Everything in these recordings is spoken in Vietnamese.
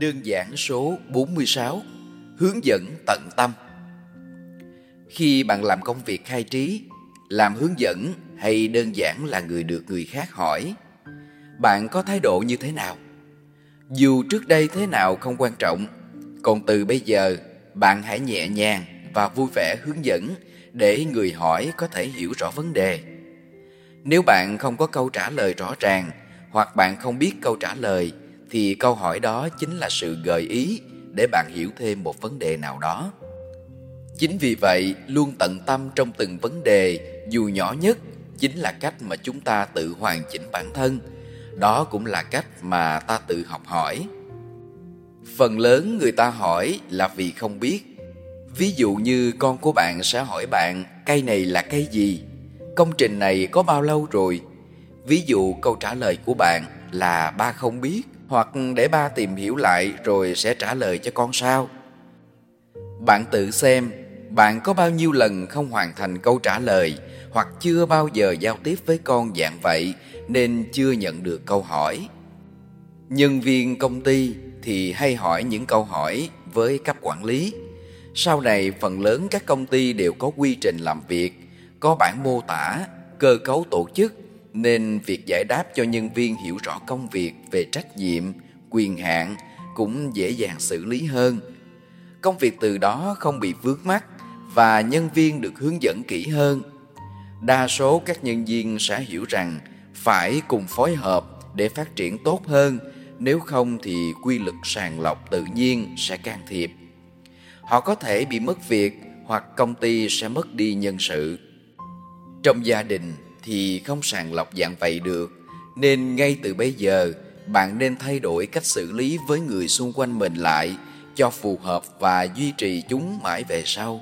Đơn giản số 46 Hướng dẫn tận tâm Khi bạn làm công việc khai trí, Làm hướng dẫn hay đơn giản là người được người khác hỏi, Bạn có thái độ như thế nào? Dù trước đây thế nào không quan trọng, Còn từ bây giờ, bạn hãy nhẹ nhàng và vui vẻ hướng dẫn Để người hỏi có thể hiểu rõ vấn đề Nếu bạn không có câu trả lời rõ ràng Hoặc bạn không biết câu trả lời thì câu hỏi đó chính là sự gợi ý để bạn hiểu thêm một vấn đề nào đó. Chính vì vậy, luôn tận tâm trong từng vấn đề, dù nhỏ nhất, chính là cách mà chúng ta tự hoàn chỉnh bản thân. Đó cũng là cách mà ta tự học hỏi. Phần lớn người ta hỏi là vì không biết. Ví dụ như con của bạn sẽ hỏi bạn, cây này là cây gì? Công trình này có bao lâu rồi? Ví dụ câu trả lời của bạn là ba không biết hoặc để ba tìm hiểu lại rồi sẽ trả lời cho con sao. Bạn tự xem, bạn có bao nhiêu lần không hoàn thành câu trả lời hoặc chưa bao giờ giao tiếp với con dạng vậy nên chưa nhận được câu hỏi. Nhân viên công ty thì hay hỏi những câu hỏi với cấp quản lý. Sau này, phần lớn các công ty đều có quy trình làm việc, có bản mô tả, cơ cấu tổ chức nên việc giải đáp cho nhân viên hiểu rõ công việc về trách nhiệm, quyền hạn cũng dễ dàng xử lý hơn. Công việc từ đó không bị vướng mắc và nhân viên được hướng dẫn kỹ hơn. Đa số các nhân viên sẽ hiểu rằng phải cùng phối hợp để phát triển tốt hơn, nếu không thì quy luật sàng lọc tự nhiên sẽ can thiệp. Họ có thể bị mất việc hoặc công ty sẽ mất đi nhân sự. Trong gia đình, thì không sàng lọc dạng vậy được. Nên ngay từ bây giờ, bạn nên thay đổi cách xử lý với người xung quanh mình lại, cho phù hợp và duy trì chúng mãi về sau.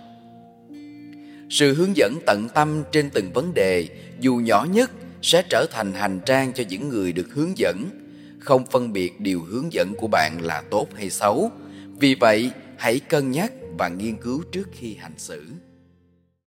Sự hướng dẫn tận tâm trên từng vấn đề, dù nhỏ nhất, sẽ trở thành hành trang cho những người được hướng dẫn. Không phân biệt điều hướng dẫn của bạn là tốt hay xấu. Vì vậy, hãy cân nhắc và nghiên cứu trước khi hành xử.